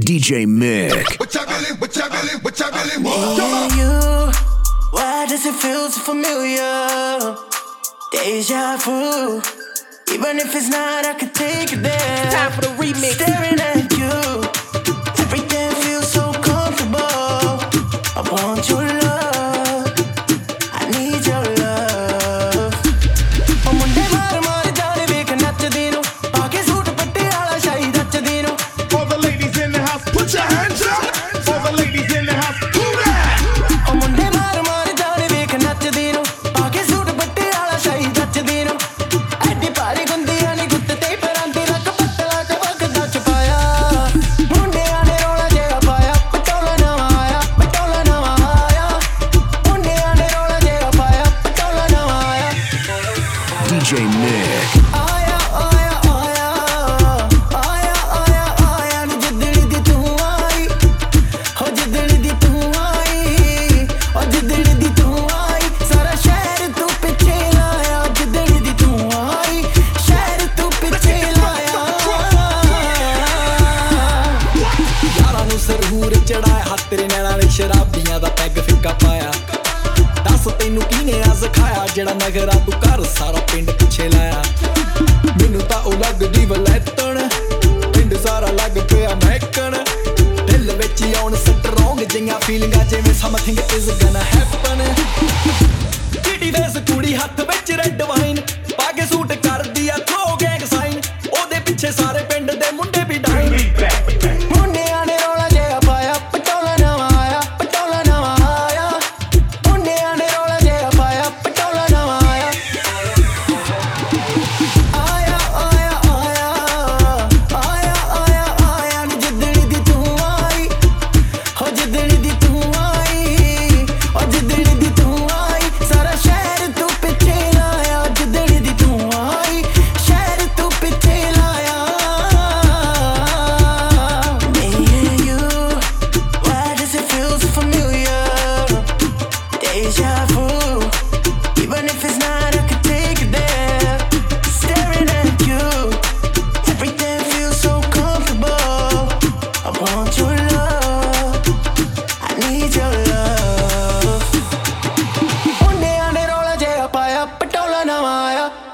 DJ Mick. What y'all really, what y'all really, what y'all really want? Me and you, why does it feel so familiar? Deja vu. Even if it's not, I could take it there. Time for the remix. Staring at DJ Mick. ਆਇਆ ਆਇਆ ਆਇਆ ਆਇਆ ਆਇਆ ਆਇਆ ਨੀ ਜਿੱਦੜੀ ਦੀ ਤੂੰ ਆਈ ਹੋ ਜਿੱਦੜੀ ਦੀ ਤੂੰ ਆਈ ਹੋ ਜਿੱਦੜੀ ਦੀ ਤੂੰ ਆਈ ਸਾਰਾ ਸ਼ਹਿਰ ਤੂੰ ਪਿੱਛੇ ਲਾਇਆ ਜਿੱਦੜੀ ਦੀ ਤੂੰ ਆਈ ਸ਼ਹਿਰ ਤੂੰ ਪਿੱਛੇ ਲਾਇਆ ਯਾਰਾਂ ਨੂੰ ਸਰਹੂਰ ਚੜਾਇਆ ਹੱਥ ਤੇਰੇ ਨੈਣਾਂ ਵਿੱਚ ਸ਼ਰਾਬੀਆਂ ਦਾ ਪੈਗ ਫਿੱਕਾ ਪਾਇਆ ਦੱਸ ਤੈਨੂੰ ਕਿਹਨੇ ਆ ਸਿਖਾਇਆ ਜਿਹੜਾ ਨਗਰਾ ਤੂੰ ਘਰ ਸਾਰਾ ਪਿੰਡ ਪਿੱਛੇ ਲਾਇਆ। ਮੈਨੂੰ ਤਾਂ ਉਹ ਲੱਗਦੀ ਵਲੈਤਣ ਪਿੰਡ ਸਾਰਾ ਲੱਗ ਪਿਆ ਮਹਿਕਣ। ਦਿਲ ਵਿੱਚ ਹੀ ਆਉਣ ਸਟਰੋਂਗ ਜਿਹੀਆਂ ਫੀਲਿੰਗਾਂ ਜਿਵੇਂ ਸਮਥਿੰਗ ਇਜ਼ ਗਨਾ ਹੈਪਨ ਕਿਡੀ ਵੇਸ ਕੁੜੀ ਹੱਥ ਵਿੱਚ ਰੈੱਡ ਵਾਈਨ ਪਾ ਕੇ ਸੂਟ ਕਰਦੀ ਆ ਥਰੋ ਗੈਂਗ ਸਾਈਨ ਉਹਦੇ ਪਿੱਛੇ ਹੋ ਜਿੱਦੜੀ ਦੀ ਤੂੰ na na maya